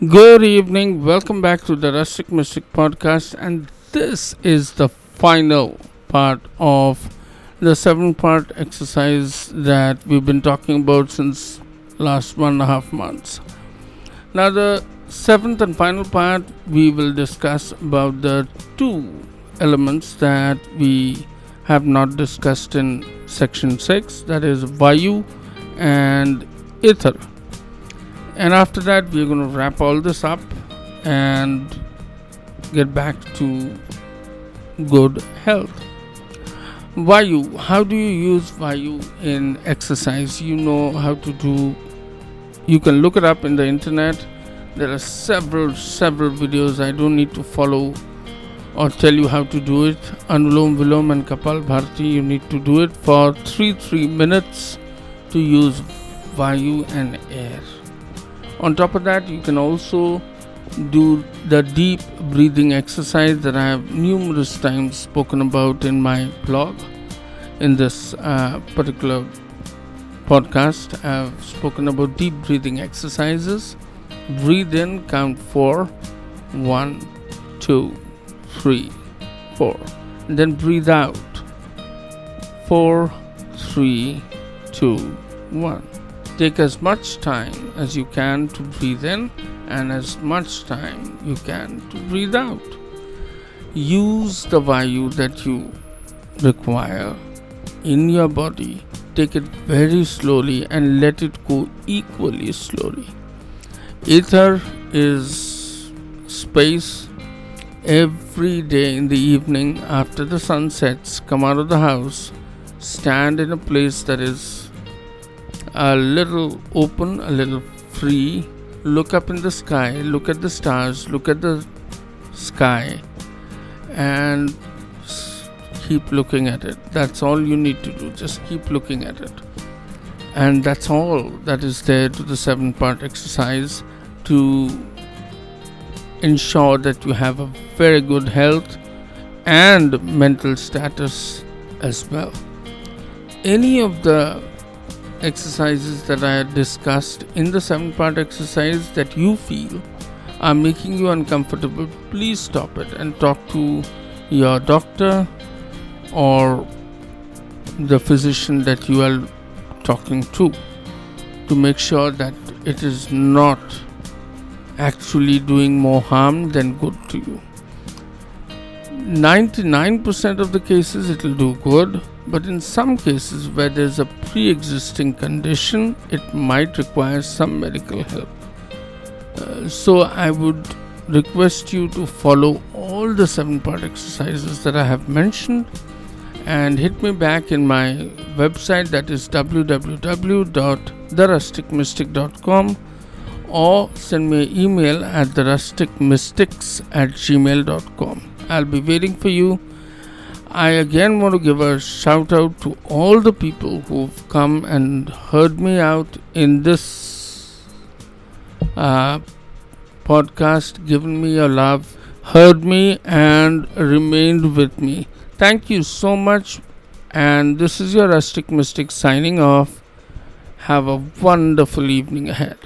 Good evening. Welcome back to the Rustic Mystic podcast, and this is the final part of the seven-part exercise that we've been talking about since last one and a half months. Now, the seventh and final part, we will discuss about the two elements that we have not discussed in section six, that is Vayu and Ether and after that we're going to wrap all this up and get back to good health. Vayu how do you use vayu in exercise? You know how to do you can look it up in the internet. There are several several videos. I don't need to follow or tell you how to do it. Anulom vilom and kapal bharti you need to do it for 3 3 minutes to use vayu and air on top of that, you can also do the deep breathing exercise that I have numerous times spoken about in my blog. In this uh, particular podcast, I've spoken about deep breathing exercises. Breathe in, count four, one, two, three, four. And then breathe out, four, three, two, one. Take as much time as you can to breathe in and as much time you can to breathe out. Use the Vayu that you require in your body. Take it very slowly and let it go equally slowly. Ether is space every day in the evening after the sun sets. Come out of the house, stand in a place that is a little open, a little free. Look up in the sky, look at the stars, look at the sky, and keep looking at it. That's all you need to do. Just keep looking at it. And that's all that is there to the seven part exercise to ensure that you have a very good health and mental status as well. Any of the exercises that I had discussed in the seven part exercise that you feel are making you uncomfortable, please stop it and talk to your doctor or the physician that you are talking to to make sure that it is not actually doing more harm than good to you. 99% of the cases it will do good but in some cases where there's a pre existing condition, it might require some medical help. Uh, so, I would request you to follow all the seven part exercises that I have mentioned and hit me back in my website that is www.therusticmystic.com or send me an email at therusticmystics at gmail.com. I'll be waiting for you I again want to give a shout out to all the people who've come and heard me out in this uh, podcast, given me your love, heard me, and remained with me. Thank you so much. And this is your Rustic Mystic signing off. Have a wonderful evening ahead.